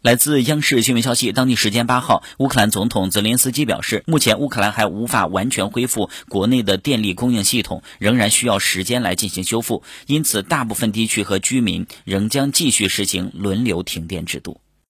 来自央视新闻消息当地时间八号乌克兰总统泽连斯基表示目前乌克兰还无法完全恢复国内的电力供应系统仍然需要时间来进行修复因此大部分地区和居民仍将继续实行轮流停电制度。